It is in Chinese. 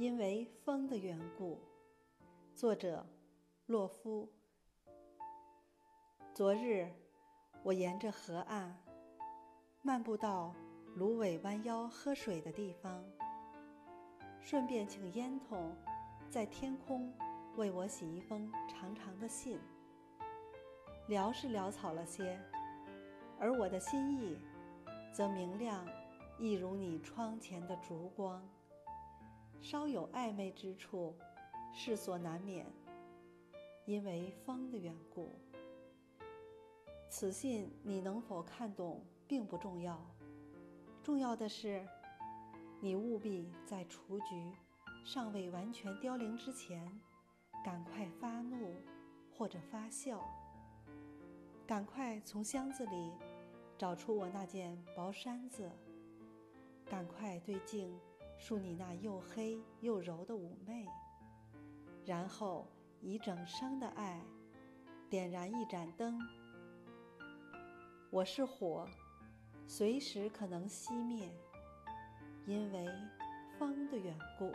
因为风的缘故。作者：洛夫。昨日，我沿着河岸漫步到芦苇弯腰喝水的地方，顺便请烟筒在天空为我写一封长长的信。潦是潦草了些，而我的心意则明亮，一如你窗前的烛光。稍有暧昧之处，世所难免，因为风的缘故。此信你能否看懂并不重要，重要的是，你务必在雏菊尚未完全凋零之前，赶快发怒或者发笑，赶快从箱子里找出我那件薄衫子，赶快对镜。梳你那又黑又柔的妩媚，然后以整生的爱点燃一盏灯。我是火，随时可能熄灭，因为风的缘故。